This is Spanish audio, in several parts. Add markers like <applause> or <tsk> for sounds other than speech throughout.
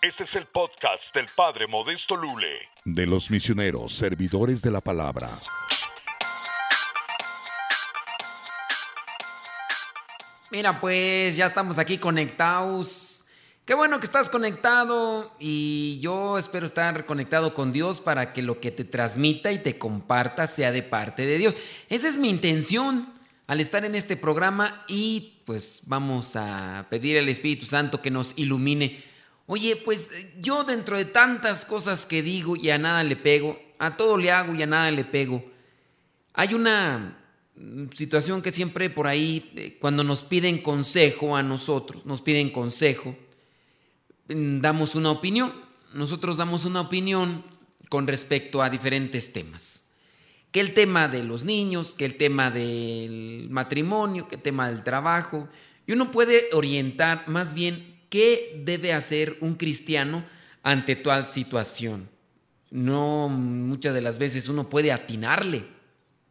Este es el podcast del Padre Modesto Lule. De los misioneros, servidores de la palabra. Mira, pues ya estamos aquí conectados. Qué bueno que estás conectado y yo espero estar conectado con Dios para que lo que te transmita y te comparta sea de parte de Dios. Esa es mi intención al estar en este programa y pues vamos a pedir al Espíritu Santo que nos ilumine. Oye, pues yo dentro de tantas cosas que digo y a nada le pego, a todo le hago y a nada le pego, hay una situación que siempre por ahí, eh, cuando nos piden consejo a nosotros, nos piden consejo, mm, damos una opinión. Nosotros damos una opinión con respecto a diferentes temas. Que el tema de los niños, que el tema del matrimonio, que el tema del trabajo. Y uno puede orientar más bien qué debe hacer un cristiano ante tal situación. No muchas de las veces uno puede atinarle.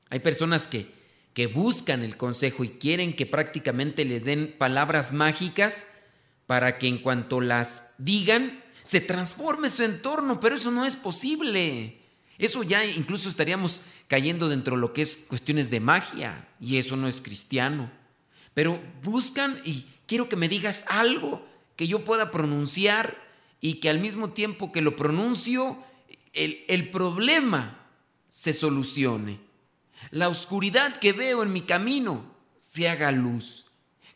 Hay personas que que buscan el consejo y quieren que prácticamente le den palabras mágicas para que en cuanto las digan, se transforme su entorno, pero eso no es posible. Eso ya incluso estaríamos cayendo dentro de lo que es cuestiones de magia y eso no es cristiano. Pero buscan y quiero que me digas algo que yo pueda pronunciar y que al mismo tiempo que lo pronuncio, el, el problema se solucione la oscuridad que veo en mi camino se haga luz,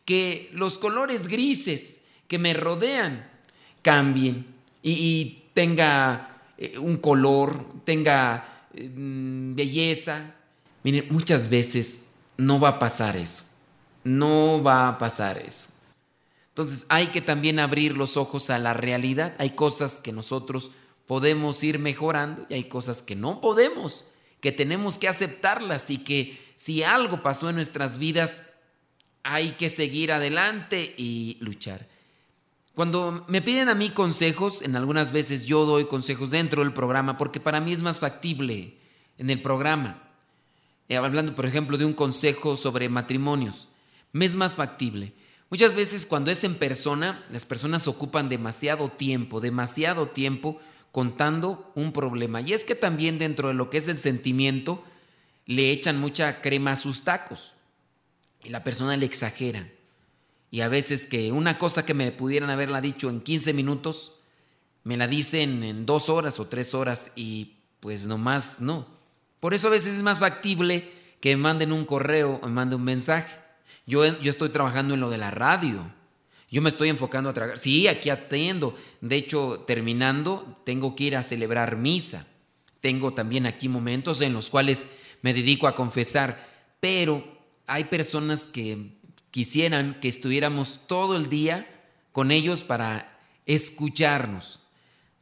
que los colores grises que me rodean cambien y, tenga eh, un color, tenga mm, belleza. Miren, muchas veces no va a pasar eso, no va a pasar eso. Entonces hay que también abrir los ojos a la realidad. Hay cosas que nosotros podemos ir mejorando y hay cosas que no podemos que tenemos que aceptarlas y que si algo pasó en nuestras vidas, hay que seguir adelante y luchar. Cuando me piden a mí consejos, en algunas veces yo doy consejos dentro del programa porque para mí es más factible en el programa. Eh, hablando, por ejemplo, de un consejo sobre matrimonios, me es más factible. Muchas veces cuando es en persona, las personas ocupan demasiado tiempo, demasiado tiempo contando un problema. Y es que también dentro de lo que es el sentimiento, le echan mucha crema a sus tacos y la persona le exagera. Y a veces que una cosa que me pudieran haberla dicho en 15 minutos, me la dicen en dos horas o tres horas y pues nomás no. Por eso a veces es más factible que me manden un correo o manden un mensaje. Yo, yo estoy trabajando en lo de la radio yo me estoy enfocando a trabajar. Sí, aquí atiendo. De hecho, terminando, tengo que ir a celebrar misa. Tengo también aquí momentos en los cuales me dedico a confesar. Pero hay personas que quisieran que estuviéramos todo el día con ellos para escucharnos.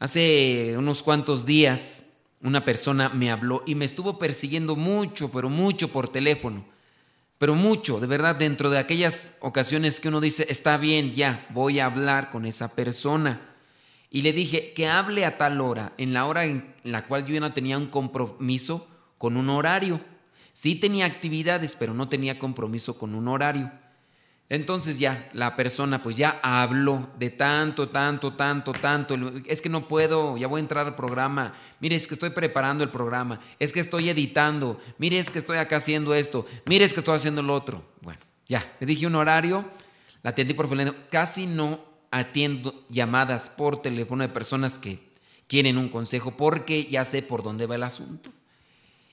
Hace unos cuantos días una persona me habló y me estuvo persiguiendo mucho, pero mucho por teléfono pero mucho, de verdad, dentro de aquellas ocasiones que uno dice, está bien, ya, voy a hablar con esa persona. Y le dije que hable a tal hora, en la hora en la cual yo ya no tenía un compromiso con un horario. Sí tenía actividades, pero no tenía compromiso con un horario. Entonces ya la persona pues ya habló de tanto, tanto, tanto, tanto. Es que no puedo, ya voy a entrar al programa. Mire, es que estoy preparando el programa. Es que estoy editando. Mire, es que estoy acá haciendo esto. Mire, es que estoy haciendo lo otro. Bueno, ya, le dije un horario, la atendí por teléfono. Casi no atiendo llamadas por teléfono de personas que quieren un consejo porque ya sé por dónde va el asunto.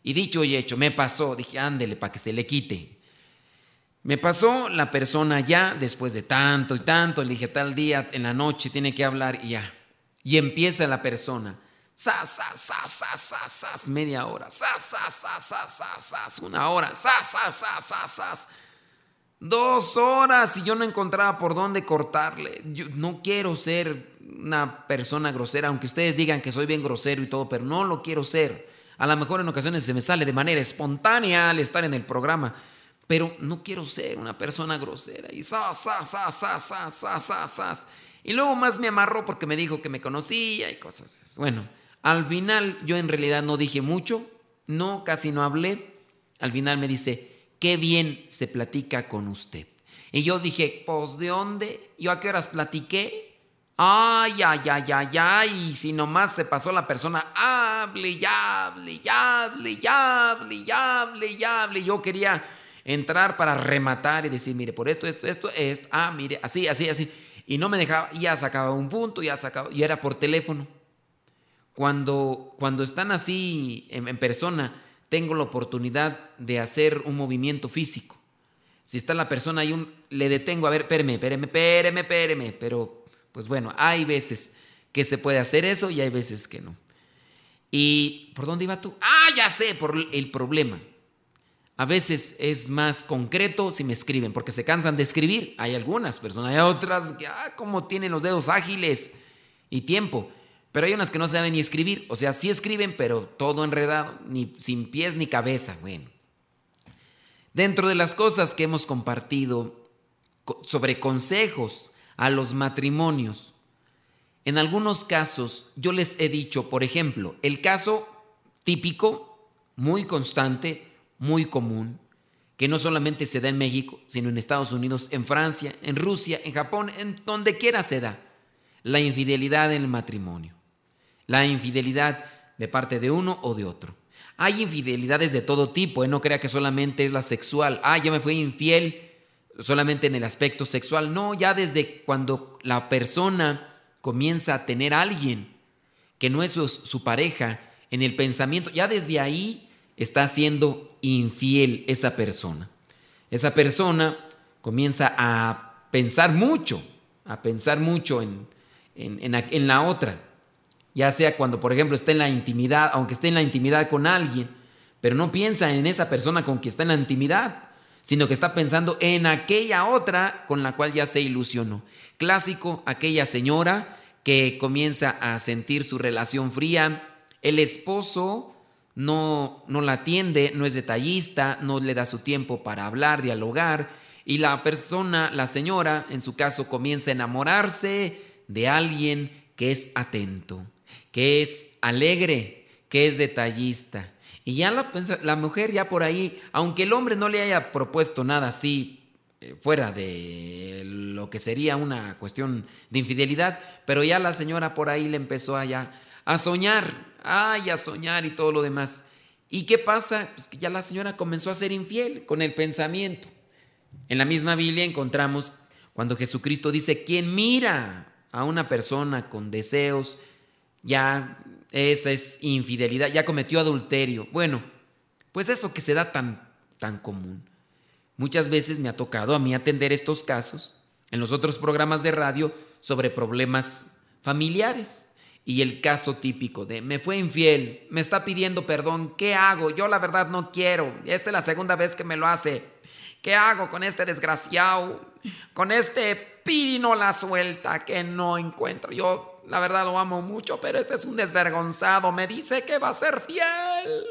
Y dicho y hecho, me pasó. Dije, ándele para que se le quite. Me pasó la persona ya, después de tanto y tanto, le dije tal día, en la noche, tiene que hablar y ya. Y empieza la persona. Sas, sas, sas, sas, sas, media hora. Sas, sas, sas, sas, sas, una hora. Sas, sas, sas, sas, sas. Dos horas y yo no encontraba por dónde cortarle. Yo no quiero ser una persona grosera, aunque ustedes digan que soy bien grosero y todo, pero no lo quiero ser. A lo mejor en ocasiones se me sale de manera espontánea al estar en el programa pero no quiero ser una persona grosera. Y sa, sa, sa, sa, sa, sa, sa, sa. Y luego más me amarró porque me dijo que me conocía y cosas. Bueno, al final yo en realidad no dije mucho, no, casi no hablé. Al final me dice, qué bien se platica con usted. Y yo dije, pues ¿de dónde? ¿Yo a qué horas platiqué? Ay, ay, ay, ay, ay. Y si nomás se pasó la persona, hable y hable y hable y hable y hable y hable. Yo quería entrar para rematar y decir, mire, por esto, esto, esto, esto. Ah, mire, así, así, así. Y no me dejaba, ya sacaba un punto, ya sacaba, y era por teléfono. Cuando, cuando están así en, persona, tengo la oportunidad de hacer un movimiento físico. Si está la persona ahí, un, le detengo, a ver, espéreme, espéreme, espéreme, espéreme, pero pues bueno, hay veces que se puede hacer eso y hay veces que no. ¿Y por dónde iba tú? Ah, ya sé, por el problema. A veces es más concreto si me escriben, porque se cansan de escribir. Hay algunas personas, hay otras que, ah, como tienen los dedos ágiles y tiempo. Pero hay unas que no saben ni escribir. O sea, sí escriben, pero todo enredado, ni sin pies ni cabeza. Bueno. Dentro de las cosas que hemos compartido sobre consejos a los matrimonios. En algunos casos yo les he dicho, por ejemplo, el caso típico, muy constante, muy común, que no solamente se da en México, sino en Estados Unidos, en Francia, en Rusia, en Japón, en donde quiera se da, la infidelidad en el matrimonio, la infidelidad de parte de uno o de otro. Hay infidelidades de todo tipo, ¿eh? no crea que solamente es la sexual, ah, ya me fui infiel solamente en el aspecto sexual, no, ya desde cuando la persona comienza a tener a alguien que no es su, pareja en el pensamiento, ya desde ahí está siendo infiel esa persona. Esa persona comienza a pensar mucho, a pensar mucho en, en, en, la otra. Ya sea cuando, por ejemplo, está en la intimidad, aunque esté en la intimidad con alguien, pero no piensa en esa persona con quien está en la intimidad, sino que está pensando en aquella otra con la cual ya se ilusionó. Clásico, aquella señora que comienza a sentir su relación fría, el esposo no, no la atiende, no es detallista, no le da su tiempo para hablar, dialogar, y la persona, la señora, en su caso, comienza a enamorarse de alguien que es atento, que es alegre, que es detallista. Y ya la, mujer ya por ahí, aunque el hombre no le haya propuesto nada así eh, fuera de lo que sería una cuestión de infidelidad, pero ya la señora por ahí le empezó allá a soñar, ay, a soñar y todo lo demás. ¿Y qué pasa? Pues que ya la señora comenzó a ser infiel con el pensamiento. En la misma Biblia encontramos cuando Jesucristo dice, quien mira a una persona con deseos, ya esa es infidelidad, ya cometió adulterio. Bueno, pues eso que se da tan, tan común. Muchas veces me ha tocado a mí atender estos casos en los otros programas de radio sobre problemas familiares. Y el caso típico de me fue infiel, me está pidiendo perdón, ¿qué hago? Yo la verdad no quiero. Esta es la segunda vez que me lo hace. ¿Qué hago con este desgraciado? Con este pirino la suelta que no encuentro. Yo la verdad lo amo mucho, pero este es un desvergonzado. Me dice que va a ser fiel.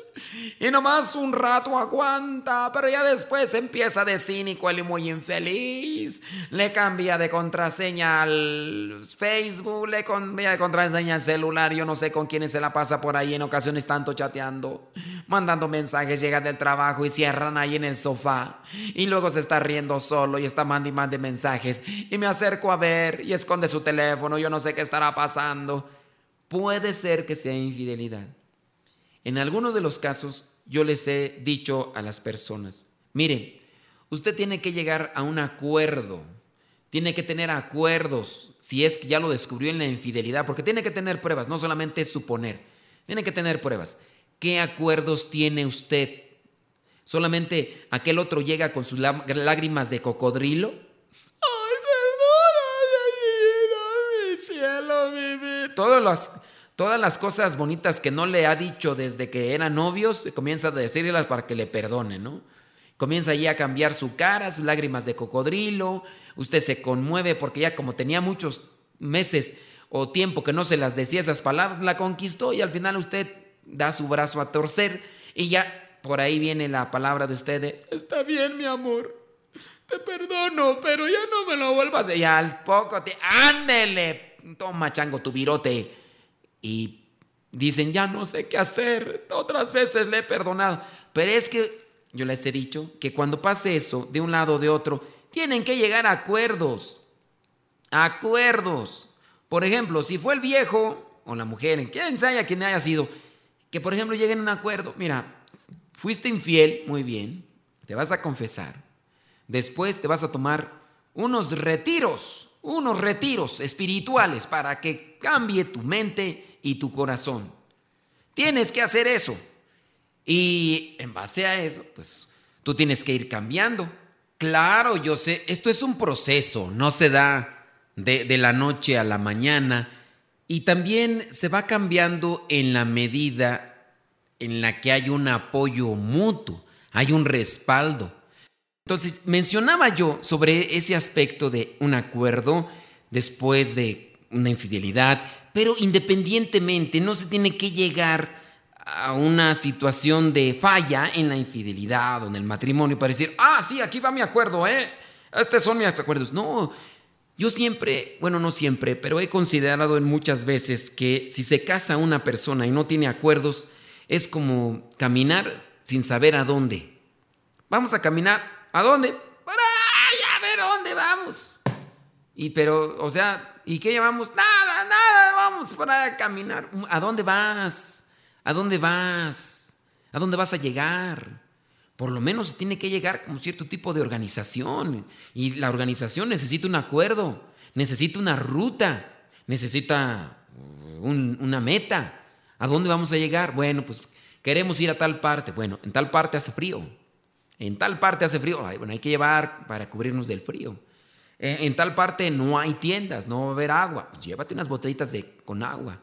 Y nomás un rato aguanta, pero ya después empieza de cínico y muy infeliz. Le cambia de contraseña al Facebook, le cambia de contraseña al celular. Yo no sé con quiénes se la pasa por ahí en ocasiones tanto chateando, mandando mensajes, llega del trabajo y cierran ahí en el sofá. Y luego se está riendo solo y está mandando y mande mensajes. Y me acerco a ver y esconde su teléfono. Yo no sé qué estará pasando puede ser que sea infidelidad. En algunos de los casos yo les he dicho a las personas, mire, usted tiene que llegar a un acuerdo, tiene que tener acuerdos, si es que ya lo descubrió en la infidelidad, porque tiene que tener pruebas, no solamente suponer, tiene que tener pruebas. ¿Qué acuerdos tiene usted? ¿Solamente aquel otro llega con sus lágrimas de cocodrilo? Todas las, todas las cosas bonitas que no le ha dicho desde que eran novios, comienza a decirlas para que le perdone, ¿no? Comienza ya a cambiar su cara, sus lágrimas de cocodrilo, usted se conmueve porque ya como tenía muchos meses o tiempo que no se las decía esas palabras, la conquistó y al final usted da su brazo a torcer y ya por ahí viene la palabra de usted está bien mi amor, te perdono, pero ya no me lo vuelvas. Y al poco te, ándele, toma chango tu virote. Y dicen, ya no sé qué hacer, otras veces le he perdonado. Pero es que yo les he dicho que cuando pase eso, de un lado o de otro, tienen que llegar a acuerdos. Acuerdos. Por ejemplo, si fue el viejo o la mujer, quien sea quien haya sido, que por ejemplo lleguen a un acuerdo, mira, fuiste infiel, muy bien, te vas a confesar, después te vas a tomar unos retiros, unos retiros espirituales para que cambie tu mente y tu corazón. Tienes que hacer eso. Y en base a eso, pues tú tienes que ir cambiando. Claro, yo sé, esto es un proceso, no se da de, de, la noche a la mañana y también se va cambiando en la medida en la que hay un apoyo mutuo, hay un respaldo. Entonces, mencionaba yo sobre ese aspecto de un acuerdo después de una infidelidad, pero independientemente no se tiene que llegar a una situación de falla en la infidelidad o en el matrimonio para decir, ah, sí, aquí va mi acuerdo, ¿eh? Estos son mis acuerdos. No, yo siempre, bueno, no siempre, pero he considerado en muchas veces que si se casa una persona y no tiene acuerdos, es como caminar sin saber a dónde. Vamos a caminar, ¿a dónde? Para a ver dónde vamos. Y pero, o sea, ¿y qué llevamos? Nada, nada, vamos para caminar. ¿A dónde vas? ¿A dónde vas? ¿A dónde vas a llegar? Por lo menos tiene que llegar como cierto tipo de organización. Y la organización necesita un acuerdo, necesita una ruta, necesita una meta. ¿A dónde vamos a llegar? Bueno, pues queremos ir a tal parte. Bueno, en tal parte hace frío. En tal parte hace frío. bueno, hay que llevar para cubrirnos del frío. En, tal parte no hay tiendas, no va a haber agua. Pues llévate unas botellitas de, con agua.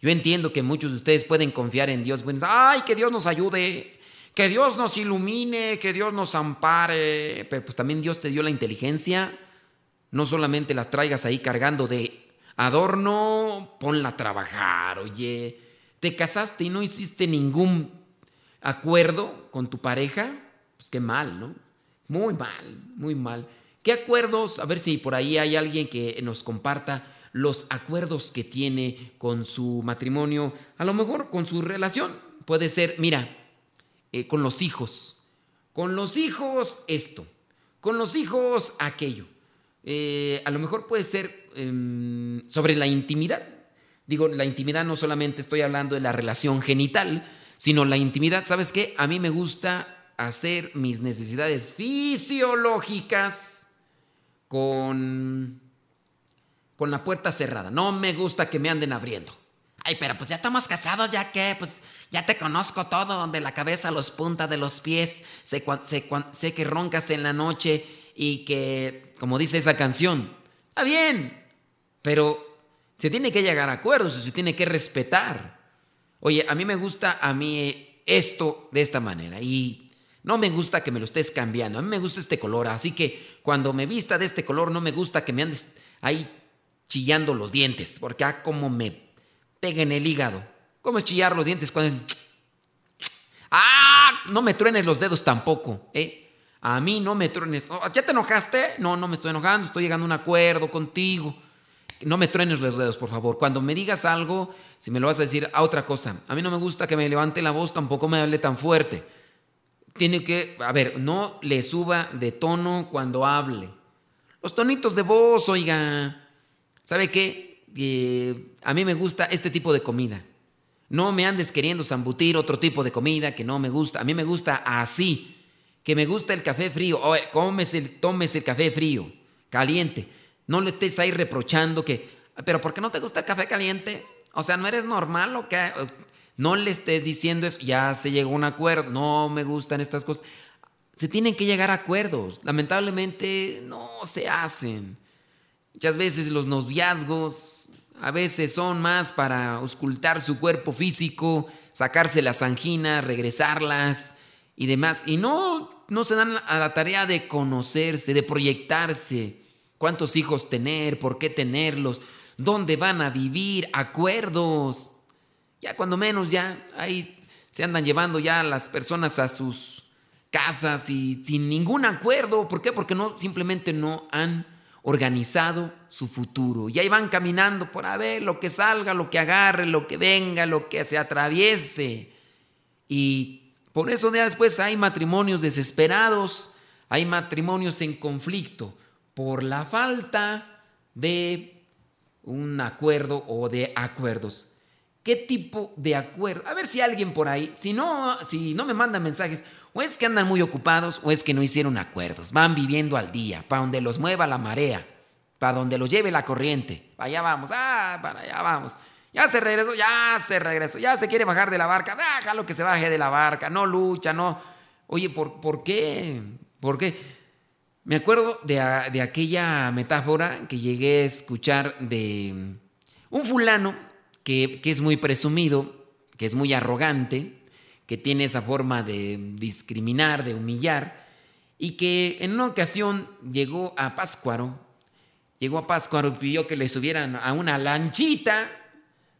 Yo entiendo que muchos de ustedes pueden confiar en Dios. Ay, que Dios nos ayude, que Dios nos ilumine, que Dios nos ampare. Pero pues también Dios te dio la inteligencia. No solamente las traigas ahí cargando de adorno, ponla a trabajar, oye. Te casaste y no hiciste ningún acuerdo con tu pareja. Pues qué mal, ¿no? Muy mal, muy mal. ¿Qué acuerdos? A ver si por ahí hay alguien que nos comparta los acuerdos que tiene con su matrimonio, a lo mejor con su relación. Puede ser, mira, eh, con los hijos. Con los hijos esto, con los hijos aquello. Eh, a lo mejor puede ser em, sobre la intimidad. Digo, la intimidad no solamente estoy hablando de la relación genital, sino la intimidad, ¿sabes qué? A mí me gusta hacer mis necesidades fisiológicas con con la puerta cerrada. No me gusta que me anden abriendo. Ay, pero pues ya estamos casados, ya que, pues ya te conozco todo, de la cabeza los puntas de los pies. Sé, sé, que roncas en la noche y que, como dice esa canción, está bien, pero se tiene que llegar a acuerdos, se tiene que respetar. Oye, a mí me gusta a mí esto de esta manera y no me gusta que me lo estés cambiando. A mí me gusta este color, así que cuando me vista de este color no me gusta que me andes ahí chillando los dientes, porque ah, como me pega en el hígado. ¿Cómo es chillar los dientes cuando... <tsk> ¡Ah! No me truenes los dedos tampoco, ¿eh? A mí no me truenes. ¿Ya te enojaste? No, no me estoy enojando, estoy llegando a un acuerdo contigo. No me truenes los dedos, por favor. Cuando me digas algo, si me lo vas a decir a otra cosa. A mí no me gusta que me levante la voz, tampoco me hable tan fuerte. Tiene que, a ver, no le suba de tono cuando hable. Los tonitos de voz, oiga. ¿Sabe qué? Eh, a mí me gusta este tipo de comida. No me andes queriendo zambutir otro tipo de comida que no me gusta. A mí me gusta así. Que me gusta el café frío. Oye, comes el, tomes el café frío, caliente. No le estés ahí reprochando que, pero ¿por qué no te gusta el café caliente? O sea, ¿no eres normal o qué? No le estés diciendo eso. Ya se llegó a un acuerdo. No me gustan estas cosas. Se tienen que llegar a acuerdos. Lamentablemente no se hacen. Muchas veces los noviazgos a veces son más para auscultar su cuerpo físico, sacarse las anginas, regresarlas y demás. Y no, no se dan a la tarea de conocerse, de proyectarse, cuántos hijos tener, por qué tenerlos, dónde van a vivir, acuerdos. Ya cuando menos ya ahí se andan llevando ya las personas a sus casas y sin ningún acuerdo. ¿Por qué? Porque no simplemente no han organizado su futuro. Y ahí van caminando por a ver lo que salga, lo que agarre, lo que venga, lo que se atraviese. Y por eso después hay matrimonios desesperados, hay matrimonios en conflicto por la falta de un acuerdo o de acuerdos. ¿Qué tipo de acuerdo? A ver si alguien por ahí, si no, si no me mandan mensajes, o es que andan muy ocupados o es que no hicieron acuerdos, van viviendo al día, para donde los mueva la marea, para donde los lleve la corriente. Allá vamos, ah, para allá vamos. Ya se regresó, ya se regresó, ya se quiere bajar de la barca, déjalo que se baje de la barca, no lucha, no. Oye, ¿por, ¿por qué? ¿Por qué? Me acuerdo de, de aquella metáfora que llegué a escuchar de un fulano que, es muy presumido, que es muy arrogante, que tiene esa forma de discriminar, de humillar, y que en una ocasión llegó a Páscuaro, llegó a Páscuaro y pidió que le subieran a una lanchita,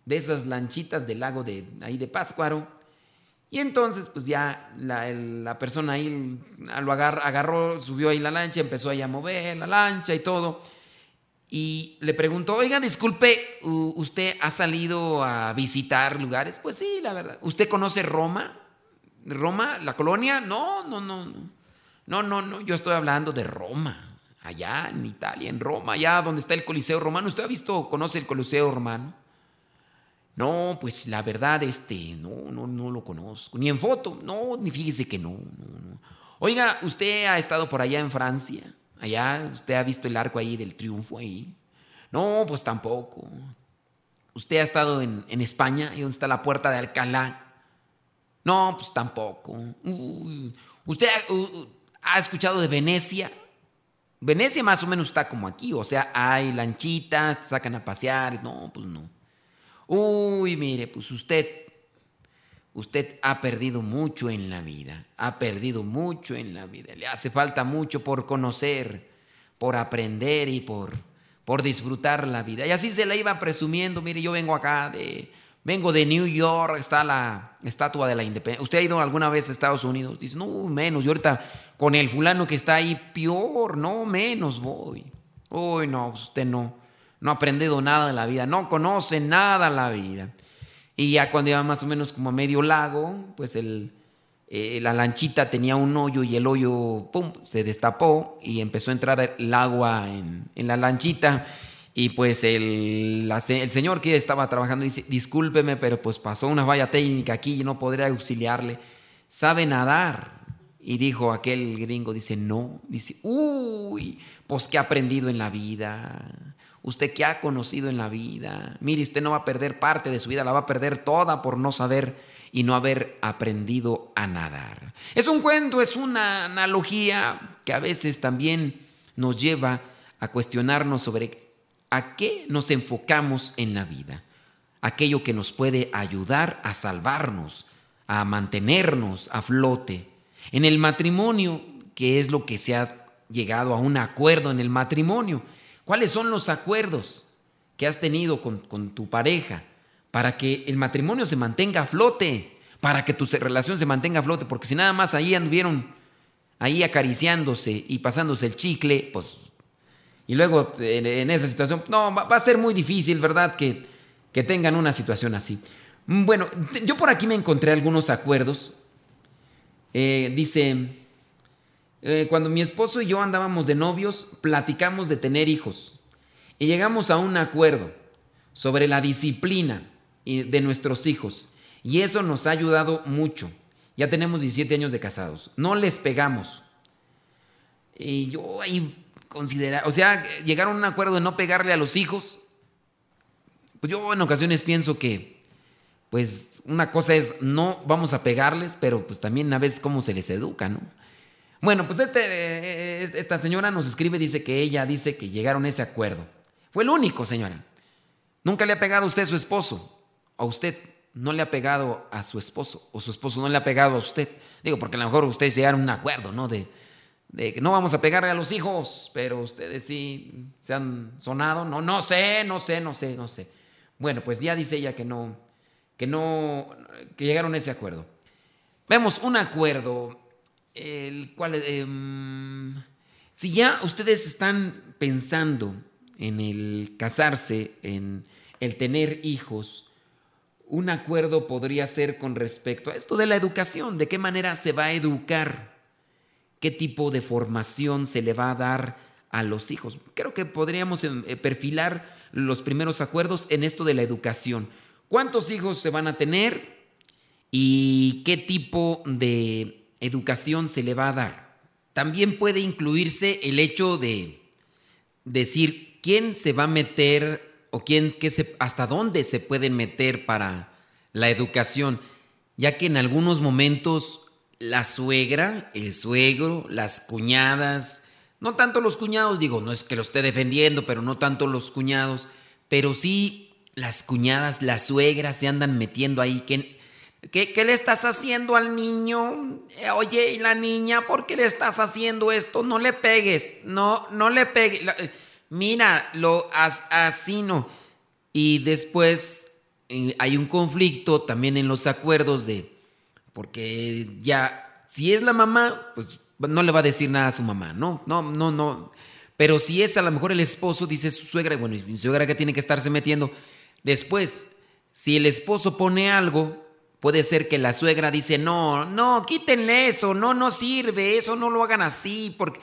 de esas lanchitas del lago de ahí de Páscuaro, y entonces pues ya la, persona ahí lo agarró, subió ahí la lancha, empezó ahí a mover la lancha y todo, y le preguntó, oiga, disculpe, ¿usted ha salido a visitar lugares? Pues sí, la verdad. ¿Usted conoce Roma? ¿Roma? ¿La colonia? No, no, no, no. No, no, no. Yo estoy hablando de Roma. Allá en Italia, en Roma, allá donde está el Coliseo Romano. ¿Usted ha visto, conoce el Coliseo Romano? No, pues la verdad, este, no, no, no lo conozco. Ni en foto. No, ni fíjese que no, no, no. Oiga, ¿usted ha estado por allá en Francia? Allá, ¿usted ha visto el arco ahí del triunfo ahí? No, pues tampoco. ¿Usted ha estado en, España, y donde está la puerta de Alcalá? No, pues tampoco. ¿Usted ha, escuchado de Venecia? Venecia más o menos está como aquí, o sea, hay lanchitas, sacan a pasear. No, pues no. Uy, mire, pues usted Usted ha perdido mucho en la vida, ha perdido mucho en la vida. Le hace falta mucho por conocer, por aprender y por, por disfrutar la vida. Y así se la iba presumiendo. Mire, yo vengo acá de, vengo de New York, está la estatua de la independencia. ¿Usted ha ido alguna vez a Estados Unidos? Dice, no, menos. Yo ahorita con el fulano que está ahí, peor, no, menos voy. Uy, no, usted no, no ha aprendido nada de la vida, no conoce nada de la vida. Y ya cuando iba más o menos como a medio lago, pues el, eh, la lanchita tenía un hoyo y el hoyo pum, se destapó y empezó a entrar el agua en, en la lanchita. Y pues el, el, señor que estaba trabajando dice, discúlpeme, pero pues pasó una valla técnica aquí y no podría auxiliarle. ¿Sabe nadar? Y dijo aquel gringo, dice, no. Dice, uy, pues que ha aprendido en la vida usted que ha conocido en la vida. Mire, usted no va a perder parte de su vida, la va a perder toda por no saber y no haber aprendido a nadar. Es un cuento, es una analogía que a veces también nos lleva a cuestionarnos sobre a qué nos enfocamos en la vida. Aquello que nos puede ayudar a salvarnos, a mantenernos a flote. En el matrimonio, que es lo que se ha llegado a un acuerdo en el matrimonio, ¿Cuáles son los acuerdos que has tenido con, tu pareja para que el matrimonio se mantenga a flote? Para que tu relación se mantenga a flote, porque si nada más ahí anduvieron ahí acariciándose y pasándose el chicle, pues, y luego en, esa situación, no, va, a ser muy difícil, ¿verdad? Que, que tengan una situación así. Bueno, yo por aquí me encontré algunos acuerdos. Eh, dice, eh, cuando mi esposo y yo andábamos de novios, platicamos de tener hijos y llegamos a un acuerdo sobre la disciplina de nuestros hijos y eso nos ha ayudado mucho. Ya tenemos 17 años de casados. No les pegamos. Y yo ahí considerar, o sea, llegaron a un acuerdo de no pegarle a los hijos. Pues yo en ocasiones pienso que, pues una cosa es no vamos a pegarles, pero pues también a veces cómo se les educa, ¿no? Bueno, pues este, eh, esta señora nos escribe, dice que ella dice que llegaron a ese acuerdo. Fue el único, señora. Nunca le ha pegado a usted a su esposo. A usted no le ha pegado a su esposo. O su esposo no le ha pegado a usted. Digo, porque a lo mejor ustedes llegaron a un acuerdo, ¿no? De, de que no vamos a pegarle a los hijos, pero ustedes sí se han sonado. No, no sé, no sé, no sé, no sé. Bueno, pues ya dice ella que no, que no, que llegaron a ese acuerdo. Vemos un acuerdo el cual, em, si ya ustedes están pensando en el casarse, en el tener hijos, un acuerdo podría ser con respecto a esto de la educación, de qué manera se va a educar, qué tipo de formación se le va a dar a los hijos. Creo que podríamos em, eh, perfilar los primeros acuerdos en esto de la educación. ¿Cuántos hijos se van a tener y qué tipo de educación se le va a dar? También puede incluirse el hecho de decir quién se va a meter o quién, qué hasta dónde se pueden meter para la educación, ya que en algunos momentos la suegra, el suegro, las cuñadas, no tanto los cuñados, digo, no es que lo esté defendiendo, pero no tanto los cuñados, pero sí las cuñadas, las suegras se andan metiendo ahí. ¿Qué, le estás haciendo al niño? Eh, oye, ¿y la niña? ¿Por qué le estás haciendo esto? No le pegues, no, no le pegues. Eh, mira, lo, así no. Y después eh, hay un conflicto también en los acuerdos de, porque ya, si es la mamá, pues no le va a decir nada a su mamá, no, no, no, no. Pero si es a lo mejor el esposo, dice su suegra, bueno, mi suegra que tiene que estarse metiendo. Después, si el esposo pone algo, puede ser que la suegra dice, no, no, quítenle eso, no, no sirve, eso no lo hagan así, porque...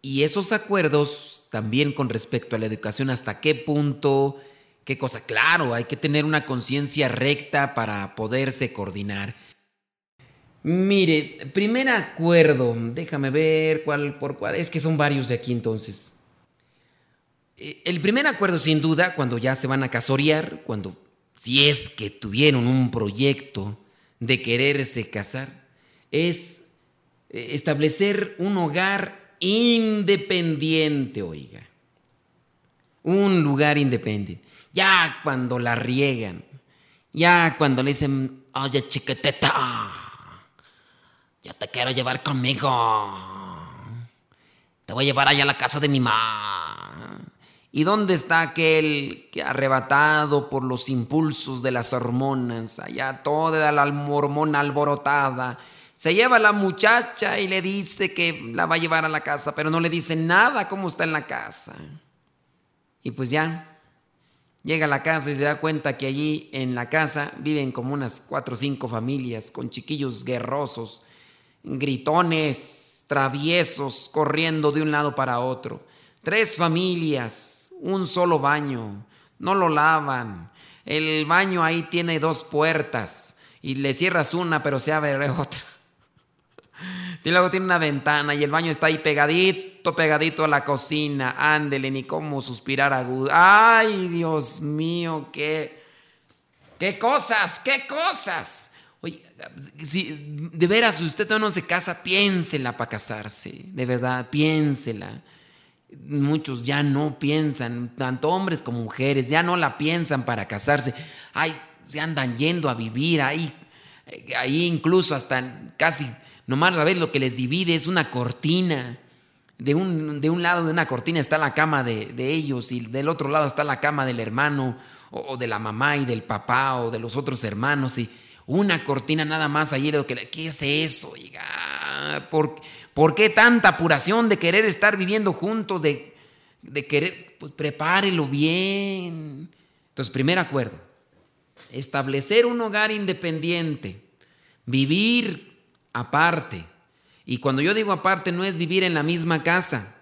Y esos acuerdos también con respecto a la educación, hasta qué punto, qué cosa, claro, hay que tener una conciencia recta para poderse coordinar. Mire, primer acuerdo, déjame ver cuál por cuál, es que son varios de aquí entonces. Eh, el primer acuerdo sin duda, cuando ya se van a casorear, cuando si es que tuvieron un proyecto de quererse casar, es eh, establecer un hogar independiente, oiga. Un lugar independiente. Ya cuando la riegan, ya cuando le dicen, oye chiqueteta, yo te quiero llevar conmigo. Te voy a llevar allá a la casa de mi mamá. ¿Y dónde está aquel que arrebatado por los impulsos de las hormonas, allá toda la hormona alborotada, se lleva a la muchacha y le dice que la va a llevar a la casa, pero no le dice nada cómo está en la casa? Y pues ya, llega a la casa y se da cuenta que allí en la casa viven como unas cuatro o cinco familias con chiquillos guerrosos gritones, traviesos, corriendo de un lado para otro. Tres familias, un solo baño, no lo lavan. El baño ahí tiene dos puertas y le cierras una, pero se abre <laughs> otra. Y luego tiene una ventana y el baño está ahí pegadito, pegadito a la cocina. Ándele, ni cómo suspirar agudo. Ay, Dios mío, qué, qué cosas, qué cosas. Oye, si de veras usted no se casa, piénsela para casarse, de verdad, piénsela. Muchos ya no piensan, tanto hombres como mujeres, ya no la piensan para casarse. Ay, se andan yendo a vivir ahí, ahí incluso hasta casi, nomás a ver lo que les divide es una cortina. De un, de un lado de una cortina está la cama de, de, ellos y del otro lado está la cama del hermano o, o de la mamá y del papá o de los otros hermanos. Y, una cortina nada más ayer. ¿Qué es eso? ¿Por, ¿Por qué tanta apuración de querer estar viviendo juntos? De, de querer, pues prepárelo bien. Entonces, primer acuerdo, establecer un hogar independiente, vivir aparte. Y cuando yo digo aparte, no es vivir en la misma casa,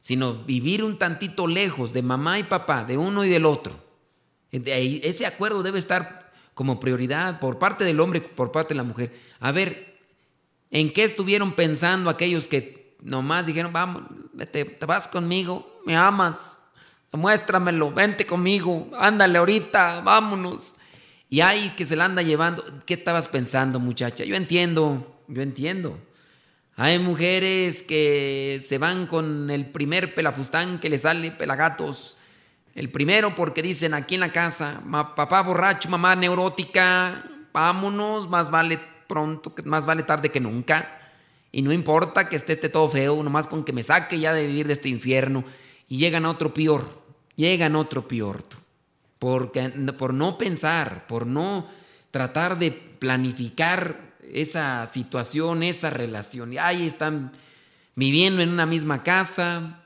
sino vivir un tantito lejos de mamá y papá, de uno y del otro. Ese acuerdo debe estar como prioridad por parte del hombre, por parte de la mujer. A ver, ¿en qué estuvieron pensando aquellos que nomás dijeron, vamos, te, te vas conmigo, me amas, muéstramelo, vente conmigo, ándale ahorita, vámonos. Y hay que se la anda llevando. ¿Qué estabas pensando, muchacha? Yo entiendo, yo entiendo. Hay mujeres que se van con el primer pelafustán que le sale pelagatos el primero porque dicen aquí en la casa, papá borracho, mamá neurótica, vámonos, más vale pronto, más vale tarde que nunca. Y no importa que esté, todo feo, nomás con que me saque ya de vivir de este infierno. Y llegan a otro peor, llegan a otro peor. Porque, por no pensar, por no tratar de planificar esa situación, esa relación. Y ahí están viviendo en una misma casa,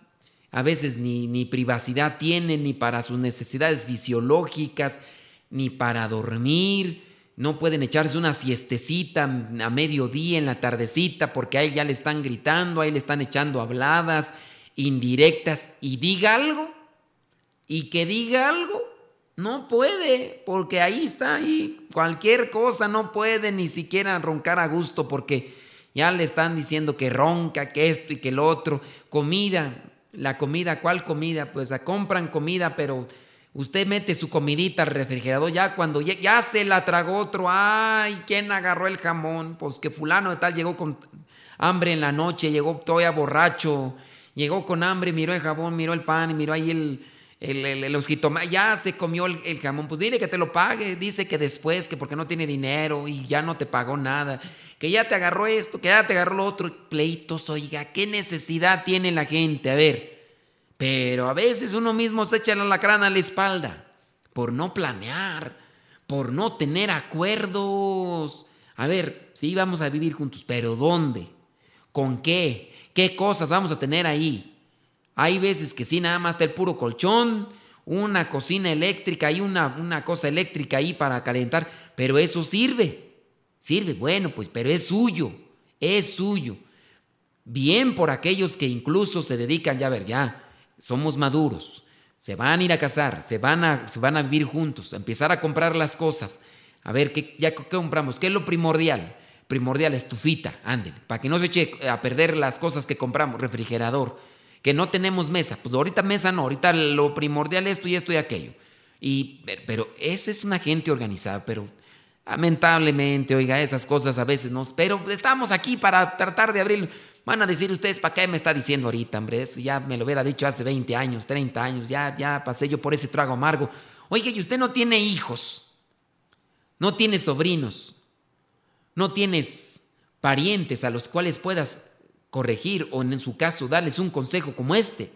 a veces ni, ni privacidad tienen, ni para sus necesidades fisiológicas, ni para dormir. No pueden echarse una siestecita a mediodía, en la tardecita, porque a él ya le están gritando, a él le están echando habladas. indirectas y diga algo. Y que diga algo. No puede, porque ahí está, ahí cualquier cosa no puede ni siquiera roncar a gusto, porque ya le están diciendo que ronca, que esto y que lo otro. Comida, la comida, ¿cuál comida? Pues a compran comida, pero usted mete su comidita al refrigerador, ya cuando ya, ya, se la tragó otro, ay, ¿quién agarró el jamón? Pues que fulano de tal llegó con hambre en la noche, llegó todavía borracho, llegó con hambre, miró el jabón, miró el pan y miró ahí el, el, el, ya se comió el, el, jamón, pues dile que te lo pague, dice que después, que porque no tiene dinero y ya no te pagó nada, que ya te agarró esto, que ya te agarró lo otro, pleitos, oiga, ¿qué necesidad tiene la gente? A ver, pero a veces uno mismo se echa la lacrana a la espalda por no planear, por no tener acuerdos. A ver, sí vamos a vivir juntos, pero ¿dónde? ¿Con qué? ¿Qué cosas vamos a tener ahí? Hay veces que sí, nada más está el puro colchón, una cocina eléctrica y una, una cosa eléctrica ahí para calentar, pero eso sirve. Sirve, bueno, pues, pero es suyo, es suyo. Bien por aquellos que incluso se dedican, ya a ver, ya, somos maduros, se van a ir a casar, se van a, se van a vivir juntos, a empezar a comprar las cosas. A ver, ¿qué, ya, ¿qué compramos? ¿Qué es lo primordial? Primordial, estufita, ándele, para que no se eche a perder las cosas que compramos, refrigerador, que no tenemos mesa. Pues ahorita mesa no, ahorita lo primordial es esto y esto y aquello. Y, pero eso es una gente organizada, pero lamentablemente, oiga, esas cosas a veces no. Pero estamos aquí para tratar de abrir. Van a decir ustedes, ¿para qué me está diciendo ahorita, hombre? Eso ya me lo hubiera dicho hace 20 años, 30 años, ya, ya pasé yo por ese trago amargo. Oiga, y usted no tiene hijos, no tiene sobrinos, no tienes parientes a los cuales puedas corregir o en su caso darles un consejo como este.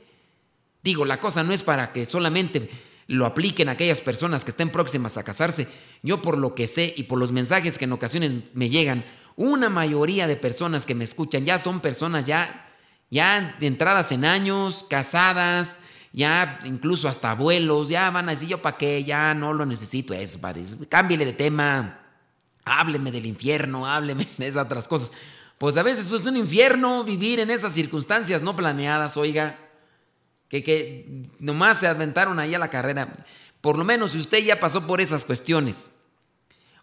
Digo, la cosa no es para que solamente lo apliquen aquellas personas que estén próximas a casarse. Yo por lo que sé y por los mensajes que en ocasiones me llegan, una mayoría de personas que me escuchan ya son personas ya, ya entradas en años, casadas, ya incluso hasta abuelos, ya van a decir yo para qué, ya no lo necesito, es, cámbiele de tema, hábleme del infierno, hábleme <laughs> de esas otras cosas. Pues a veces es un infierno vivir en esas circunstancias no planeadas, oiga, que, que nomás se aventaron ahí a la carrera. Por lo menos si usted ya pasó por esas cuestiones,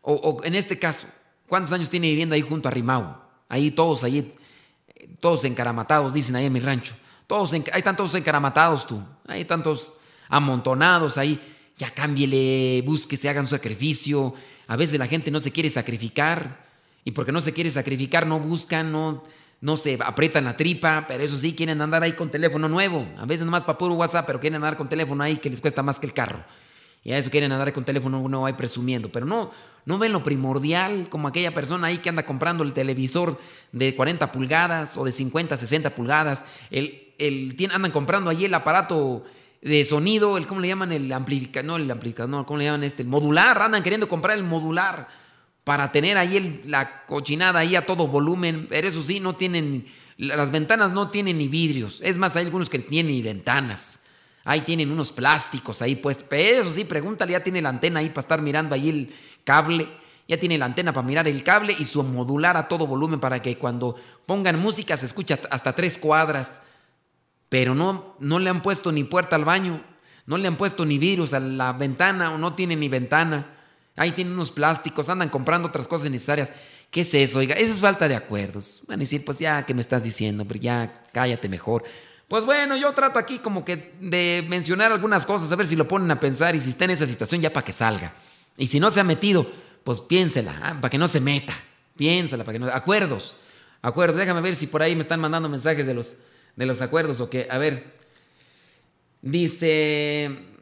o, en este caso, ¿cuántos años tiene viviendo ahí junto a Rimau? Ahí todos, ahí, todos encaramatados, dicen ahí en mi rancho. Todos, ahí están todos encaramatados tú, ahí están todos amontonados ahí. Ya cámbiele, se hagan un sacrificio. A veces la gente no se quiere sacrificar y porque no se quiere sacrificar, no buscan, no, no se aprietan la tripa, pero eso sí, quieren andar ahí con teléfono nuevo. A veces nomás para puro WhatsApp, pero quieren andar con teléfono ahí que les cuesta más que el carro. Y a eso quieren andar con teléfono nuevo ahí presumiendo. Pero no, no ven lo primordial como aquella persona ahí que anda comprando el televisor de 40 pulgadas o de 50, 60 pulgadas. El, el, andan comprando ahí el aparato de sonido, el, ¿cómo le llaman? El amplificador, no el amplificador, no, ¿cómo le llaman este? El modular, andan queriendo comprar el modular para tener ahí la cochinada ahí a todo volumen, pero eso sí, no tienen, las ventanas no tienen ni vidrios, es más, hay algunos que tienen ni ventanas, ahí tienen unos plásticos ahí puestos, pero eso sí, pregúntale, ya tiene la antena ahí para estar mirando ahí el cable, ya tiene la antena para mirar el cable y su modular a todo volumen para que cuando pongan música se escucha hasta tres cuadras, pero no, no le han puesto ni puerta al baño, no le han puesto ni vidrios a la ventana o no tiene ni ventana. Ahí tienen unos plásticos, andan comprando otras cosas necesarias. ¿Qué es eso? Oiga, eso es falta de acuerdos. Van a decir, pues ya, ¿qué me estás diciendo? Pero ya, cállate mejor. Pues bueno, yo trato aquí como que de mencionar algunas cosas, a ver si lo ponen a pensar y si está en esa situación ya para que salga. Y si no se ha metido, pues piénsela, ¿ah? para que no se meta. Piénsala, para que no... Acuerdos, acuerdos. Déjame ver si por ahí me están mandando mensajes de los, de los acuerdos o qué. A ver, dice...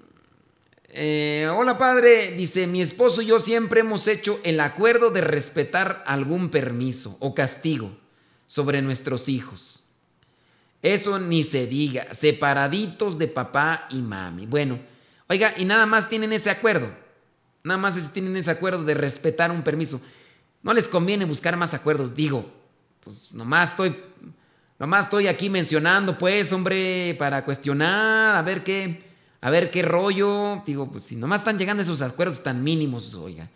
Eh, hola padre, dice, mi esposo y yo siempre hemos hecho el acuerdo de respetar algún permiso o castigo sobre nuestros hijos. Eso ni se diga, separaditos de papá y mami. Bueno, oiga, y nada más tienen ese acuerdo. Nada más tienen ese acuerdo de respetar un permiso. No les conviene buscar más acuerdos, digo. Pues nomás estoy, nomás estoy aquí mencionando, pues, hombre, para cuestionar, a ver qué a ver qué rollo. Digo, pues si nomás están llegando esos acuerdos tan mínimos, oiga,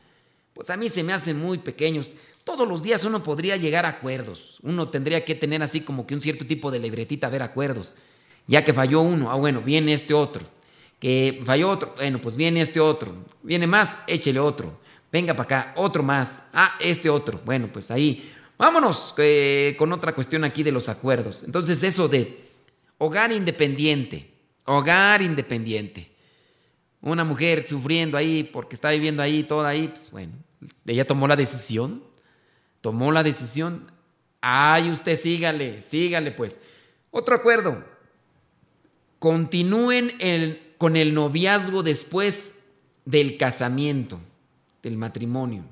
pues a mí se me hacen muy pequeños. Todos los días uno podría llegar a acuerdos. Uno tendría que tener así como que un cierto tipo de libretita a ver acuerdos. Ya que falló uno, ah, bueno, viene este otro. Que falló otro, bueno, pues viene este otro. Viene más, échele otro. Venga para acá, otro más. Ah, este otro. Bueno, pues ahí. Vámonos eh, con otra cuestión aquí de los acuerdos. Entonces, eso de hogar independiente. Hogar independiente. Una mujer sufriendo ahí porque está viviendo ahí, toda ahí, pues bueno, ella tomó la decisión. Tomó la decisión. Ay, usted sígale, sígale pues. Otro acuerdo. Continúen con el noviazgo después del casamiento, del matrimonio.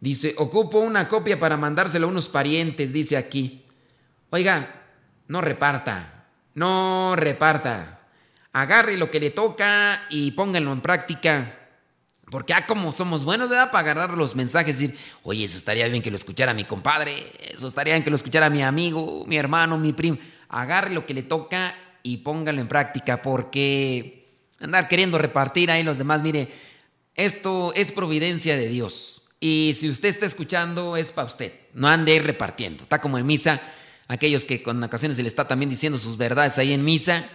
Dice, ocupo una copia para mandársela a unos parientes, dice aquí. Oiga, no reparta, no reparta. Agarre lo que le toca y pónganlo en práctica. Porque, ah, como somos buenos, ¿verdad? Para agarrar los mensajes y decir, oye, eso estaría bien que lo escuchara mi compadre, eso estaría bien que lo escuchara mi amigo, mi hermano, mi primo. Agarre lo que le toca y póngalo en práctica, porque andar queriendo repartir ahí los demás, mire, esto es providencia de Dios. Y si usted está escuchando, es para usted. No ande repartiendo. Está como en misa, aquellos que con ocasiones se le está también diciendo sus verdades ahí en misa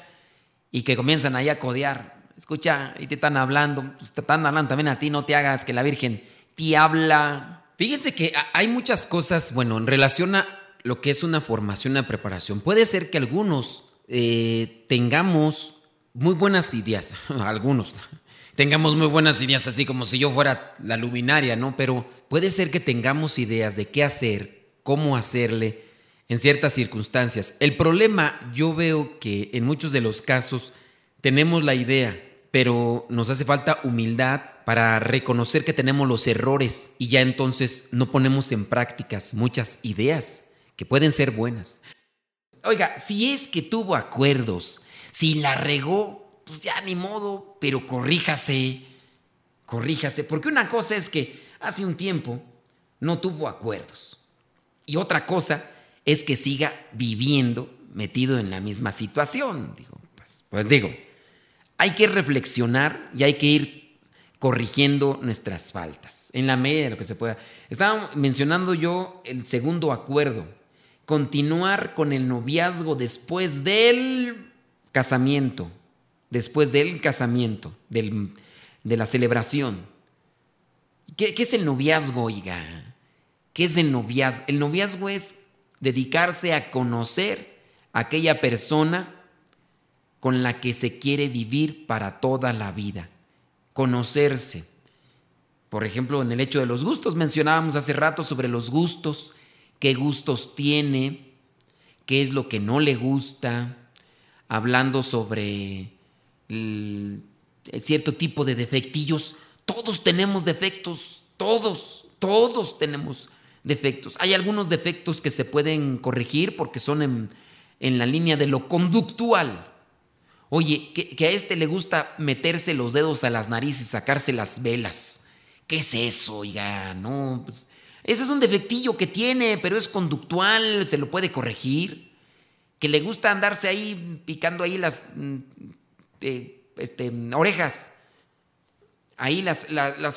y que comienzan ahí a codear. Escucha, y te están hablando, pues te están hablando también a ti, no te hagas que la Virgen te habla. Fíjense que hay muchas cosas, bueno, en relación a lo que es una formación, una preparación. Puede ser que algunos eh, tengamos muy buenas ideas, <laughs> algunos, <laughs> tengamos muy buenas ideas, así como si yo fuera la luminaria, ¿no? Pero puede ser que tengamos ideas de qué hacer, cómo hacerle en ciertas circunstancias. El problema, yo veo que en muchos de los casos tenemos la idea, pero nos hace falta humildad para reconocer que tenemos los errores y ya entonces no ponemos en prácticas muchas ideas que pueden ser buenas. Oiga, si es que tuvo acuerdos, si la regó, pues ya ni modo, pero corríjase, corríjase, porque una cosa es que hace un tiempo no tuvo acuerdos y otra cosa es que siga viviendo metido en la misma situación. Digo, pues, pues digo, hay que reflexionar y hay que ir corrigiendo nuestras faltas en la medida de lo que se pueda. Estaba mencionando yo el segundo acuerdo continuar con el noviazgo después del casamiento, después del casamiento, del, de la celebración. ¿Qué, ¿Qué, es el noviazgo, oiga? ¿Qué es el noviazgo? El noviazgo es dedicarse a conocer a aquella persona con la que se quiere vivir para toda la vida. Conocerse. Por ejemplo, en el hecho de los gustos, mencionábamos hace rato sobre los gustos, qué gustos tiene, qué es lo que no le gusta, hablando sobre cierto tipo de defectillos. Todos tenemos defectos, todos, todos tenemos defectos. Hay algunos defectos que se pueden corregir porque son en, en la línea de lo conductual. Oye, que, a este le gusta meterse los dedos a las narices y sacarse las velas. ¿Qué es eso? Oiga, no, pues, ese es un defectillo que tiene, pero es conductual, se lo puede corregir. Que le gusta andarse ahí picando ahí las mm, eh, este, orejas. Ahí las,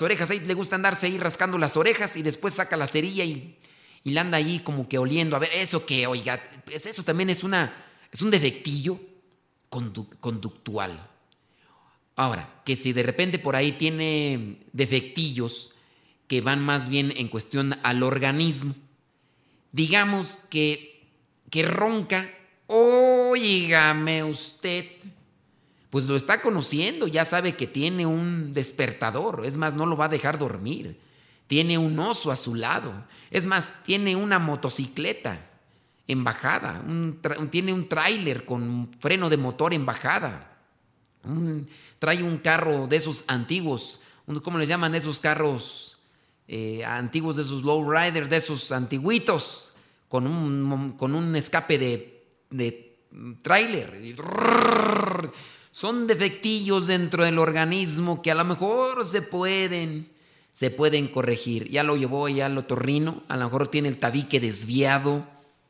orejas, ahí le gusta andarse ahí rascando las orejas y después saca la cerilla y, y la anda ahí como que oliendo. A ver, eso que, oiga, pues eso también es, una, es un defectillo conductual. Ahora, que si de repente por ahí tiene defectillos, que van más bien en cuestión al organismo. Digamos que, que ronca, oígame usted, pues lo está conociendo, ya sabe que tiene un despertador, es más, no lo va a dejar dormir, tiene un oso a su lado, es más, tiene una motocicleta en bajada, tiene un tráiler con freno de motor en bajada, trae un carro de esos antiguos, ¿cómo les llaman esos carros? Eh, antiguos de esos low riders, de esos antiguitos, con un, con un escape de, de tráiler. Son defectillos dentro del organismo que a lo mejor se pueden, se pueden corregir. Ya lo llevó ya lo torrino, a lo mejor tiene el tabique desviado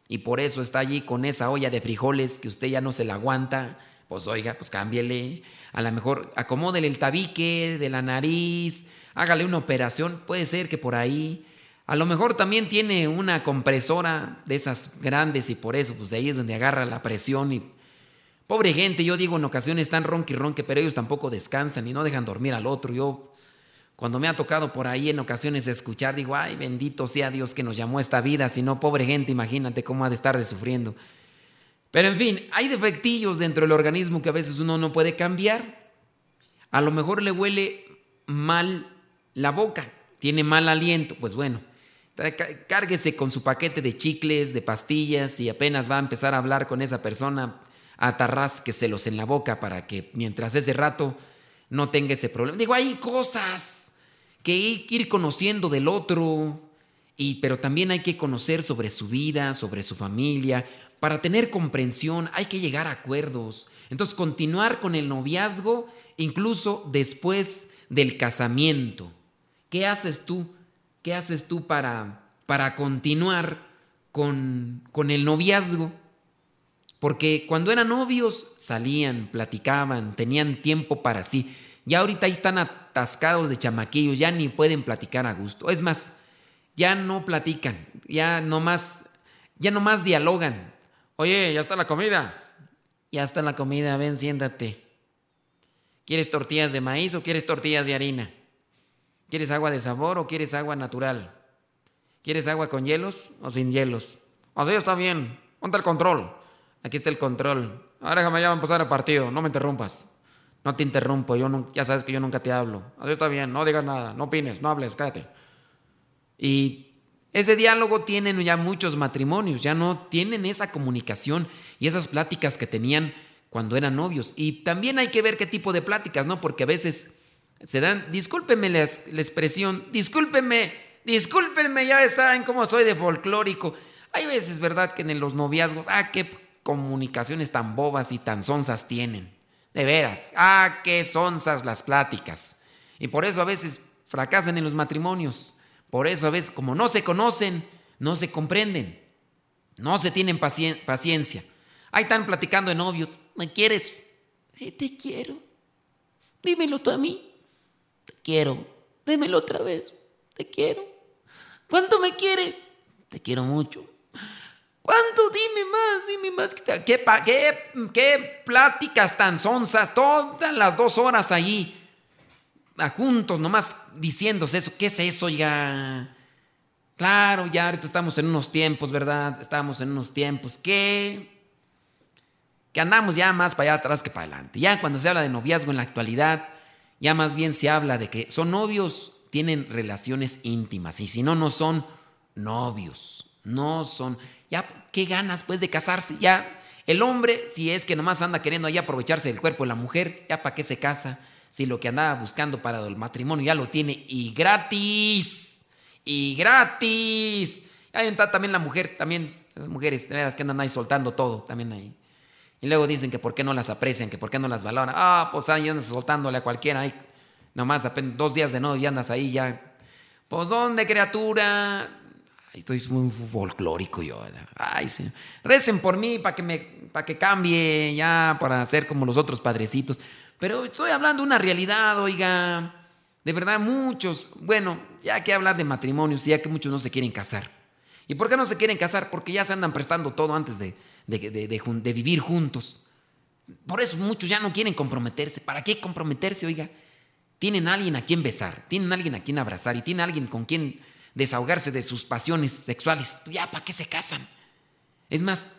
y por eso está allí con esa olla de frijoles que usted ya no se la aguanta. Pues oiga, pues cámbiele. A lo mejor acomódele el tabique de la nariz, hágale una operación, puede ser que por ahí, a lo mejor también tiene una compresora de esas grandes y por eso, pues ahí es donde agarra la presión y Pobre gente, yo digo en ocasiones están ronque y ronque, pero ellos tampoco descansan y no dejan dormir al otro. Yo, cuando me ha tocado por ahí en ocasiones escuchar, digo, ay, bendito sea Dios que nos llamó a esta vida, si no, pobre gente, imagínate cómo ha de estar de sufriendo. Pero en fin, hay defectillos dentro del organismo que a veces uno no puede cambiar. A lo mejor le huele mal la boca, tiene mal aliento, pues bueno, cárguese con su paquete de chicles, de pastillas y apenas va a empezar a hablar con esa persona, atarrásqueselos en la boca para que mientras ese rato no tenga ese problema. Digo, hay cosas que hay que ir conociendo del otro, y, pero también hay que conocer sobre su vida, sobre su familia. Para tener comprensión hay que llegar a acuerdos. Entonces, continuar con el noviazgo incluso después del casamiento. ¿Qué haces tú? ¿Qué haces tú para, para continuar con, con el noviazgo? Porque cuando eran novios salían, platicaban, tenían tiempo para sí. Ya ahorita ahí están atascados de chamaquillos, ya ni pueden platicar a gusto. Es más, ya no platican, ya nomás, ya nomás dialogan. Oye, ya está la comida. Ya está la comida, ven, siéntate. ¿Quieres tortillas de maíz o quieres tortillas de harina? ¿Quieres agua de sabor o quieres agua natural? ¿Quieres agua con hielos o sin hielos? O sea, está bien. Ponte el control. Aquí está el control. Ahora déjame ya empezar el partido. No me interrumpas. No te interrumpo. Yo ya sabes que yo nunca te hablo. Así está bien. No digas nada. No opines. No hables. Cállate. Y ese diálogo tienen ya muchos matrimonios. Ya no tienen esa comunicación y esas pláticas que tenían cuando eran novios. Y también hay que ver qué tipo de pláticas, ¿no? Porque a veces se dan, discúlpenme la, expresión, discúlpenme, discúlpenme, ya saben cómo soy de folclórico. Hay veces, ¿verdad?, que en los noviazgos, ah, qué comunicaciones tan bobas y tan sonzas tienen. De veras, ah, qué sonzas las pláticas. Y por eso a veces fracasan en los matrimonios. Por eso a veces, como no se conocen, no se comprenden, no se tienen paciencia. Ahí están platicando de novios. ¿Me quieres? te quiero. Dímelo tú a mí quiero. Démelo otra vez. Te quiero. ¿Cuánto me quieres? Te quiero mucho. ¿Cuánto? Dime más, dime más. ¿Qué, qué, qué pláticas tan sonzas? Todas las dos horas ahí, juntos, nomás diciéndose eso. ¿Qué es eso ya? Claro, ya ahorita estamos en unos tiempos, ¿verdad? Estamos en unos tiempos que que andamos ya más para allá atrás que para adelante. Ya cuando se habla de noviazgo en la actualidad, ya más bien se habla de que son novios, tienen relaciones íntimas y si no, no son novios, no son, ya, ¿qué ganas pues de casarse? Ya, el hombre, si es que nomás anda queriendo ahí aprovecharse del cuerpo de la mujer, ya para qué se casa, si lo que andaba buscando para el matrimonio ya lo tiene y gratis, y gratis. Ahí está también la mujer, también las mujeres, de veras que andan ahí soltando todo, también ahí. Y luego dicen que por qué no las aprecian, que por qué no las valoran. Ah, pues ahí andas soltándole a cualquiera. Ahí, nomás apenas dos días de novio y andas ahí ya. Pues ¿dónde, criatura? Estoy muy folclórico yo. Ay, sí. Recen por mí para que me para que cambie ya, para ser como los otros padrecitos. Pero estoy hablando de una realidad, oiga. De verdad, muchos, bueno, ya que hablar de matrimonios, ya que muchos no se quieren casar. ¿Y por qué no se quieren casar? Porque ya se andan prestando todo antes de, de, vivir juntos. Por eso muchos ya no quieren comprometerse. ¿Para qué comprometerse, oiga? Tienen alguien a quien besar, tienen alguien a quien abrazar y tienen alguien con quien desahogarse de sus pasiones sexuales. Pues ya, ¿para qué se casan? Es más,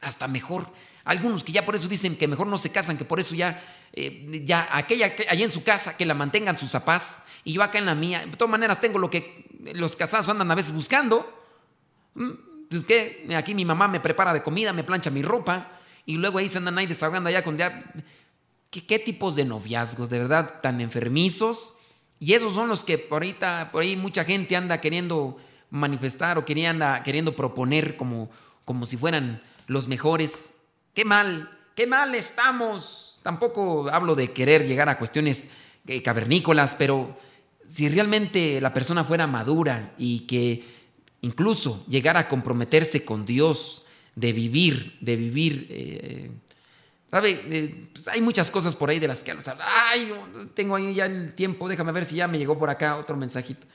hasta mejor. Algunos que ya por eso dicen que mejor no se casan, que por eso ya, eh, ya aquella allá en su casa, que la mantengan sus zapás y yo acá en la mía. De todas maneras, tengo lo que los casados andan a veces buscando. Mm, pues que aquí mi mamá me prepara de comida, me plancha mi ropa y luego ahí se andan ahí desahogando allá con ya... ¿Qué, tipos de noviazgos, de verdad, tan enfermizos? Y esos son los que por, ahorita, por ahí mucha gente anda queriendo manifestar o quería, queriendo proponer como, como si fueran los mejores. Qué mal, qué mal estamos. Tampoco hablo de querer llegar a cuestiones eh, cavernícolas, pero si realmente la persona fuera madura y que incluso llegar a comprometerse con Dios, de vivir, de vivir. Eh, ¿Sabe? Eh, pues hay muchas cosas por ahí de las que hablar. Ay, tengo ahí ya el tiempo, déjame ver si ya me llegó por acá otro mensajito.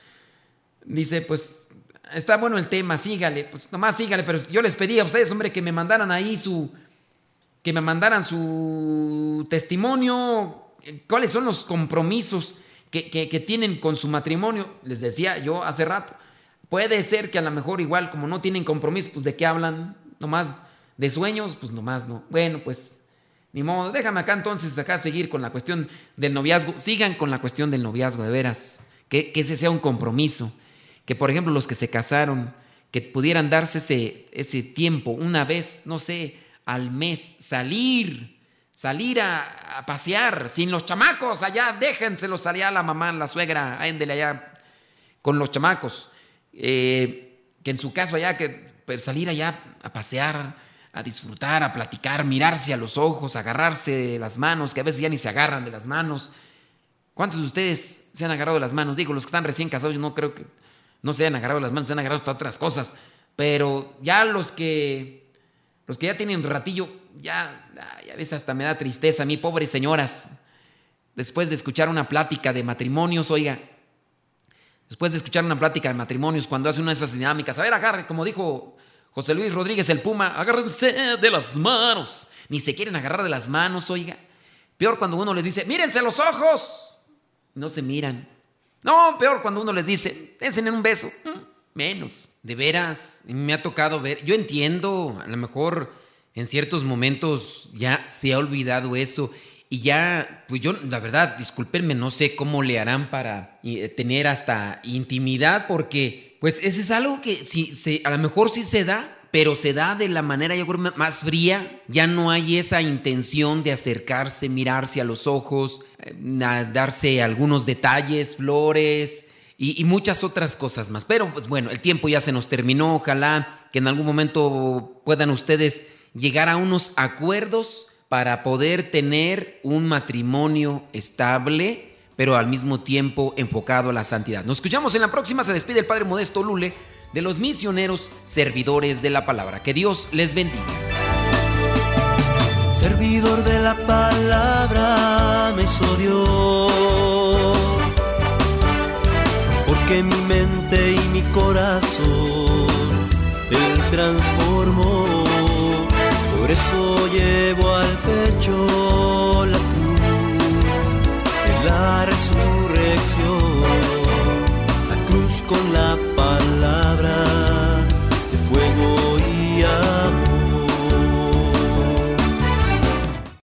Dice, pues, está bueno el tema, sígale, pues nomás sígale, pero yo les pedí a ustedes, hombre, que me mandaran ahí su, que me mandaran su testimonio, cuáles son los compromisos que, que tienen con su matrimonio. Les decía yo hace rato, puede ser que a lo mejor igual como no tienen compromiso, pues de qué hablan, nomás de sueños, pues nomás no. Bueno, pues ni modo, déjame acá entonces acá seguir con la cuestión del noviazgo. Sigan con la cuestión del noviazgo, de veras. Que, que ese sea un compromiso. Que por ejemplo los que se casaron, que pudieran darse ese, ese tiempo, una vez, no sé, al mes, salir, salir a, pasear sin los chamacos allá, déjenselos allá a la mamá, la suegra, ándele allá con los chamacos. Eh, que en su caso allá, que pues, salir allá a pasear, a disfrutar, a platicar, mirarse a los ojos, agarrarse de las manos, que a veces ya ni se agarran de las manos. ¿Cuántos de ustedes se han agarrado de las manos? Digo, los que están recién casados, yo no creo que no se hayan agarrado de las manos, se han agarrado hasta otras cosas. Pero ya los que, los que ya tienen ratillo, ya, ya a veces hasta me da tristeza a mí, pobres señoras. Después de escuchar una plática de matrimonios, oiga, después de escuchar una plática de matrimonios, cuando hace una de esas dinámicas, a ver, agarre, como dijo José Luis Rodríguez el Puma, agárrense de las manos. Ni se quieren agarrar de las manos, oiga. Peor cuando uno les dice, mírense los ojos. No se miran. No, peor cuando uno les dice, en un beso. Mm, menos. De veras, me ha tocado ver. Yo entiendo, a lo mejor en ciertos momentos ya se ha olvidado eso. Y ya, pues yo, la verdad, discúlpenme, no sé cómo le harán para eh, tener hasta intimidad, porque, pues, ese es algo que si, se, a lo mejor sí se da, pero se da de la manera, yo creo, más fría. Ya no hay esa intención de acercarse, mirarse a los ojos, eh, darse algunos detalles, flores y, y, muchas otras cosas más. Pero, pues bueno, el tiempo ya se nos terminó. Ojalá que en algún momento puedan ustedes llegar a unos acuerdos para poder tener un matrimonio estable, pero al mismo tiempo enfocado a la santidad. Nos escuchamos en la próxima. Se despide el Padre Modesto Lule de los misioneros servidores de la palabra. Que Dios les bendiga. Servidor de la palabra me hizo Dios, porque mi mente y mi corazón Él transformó por eso llevo al pecho la cruz de la resurrección, la cruz con la palabra.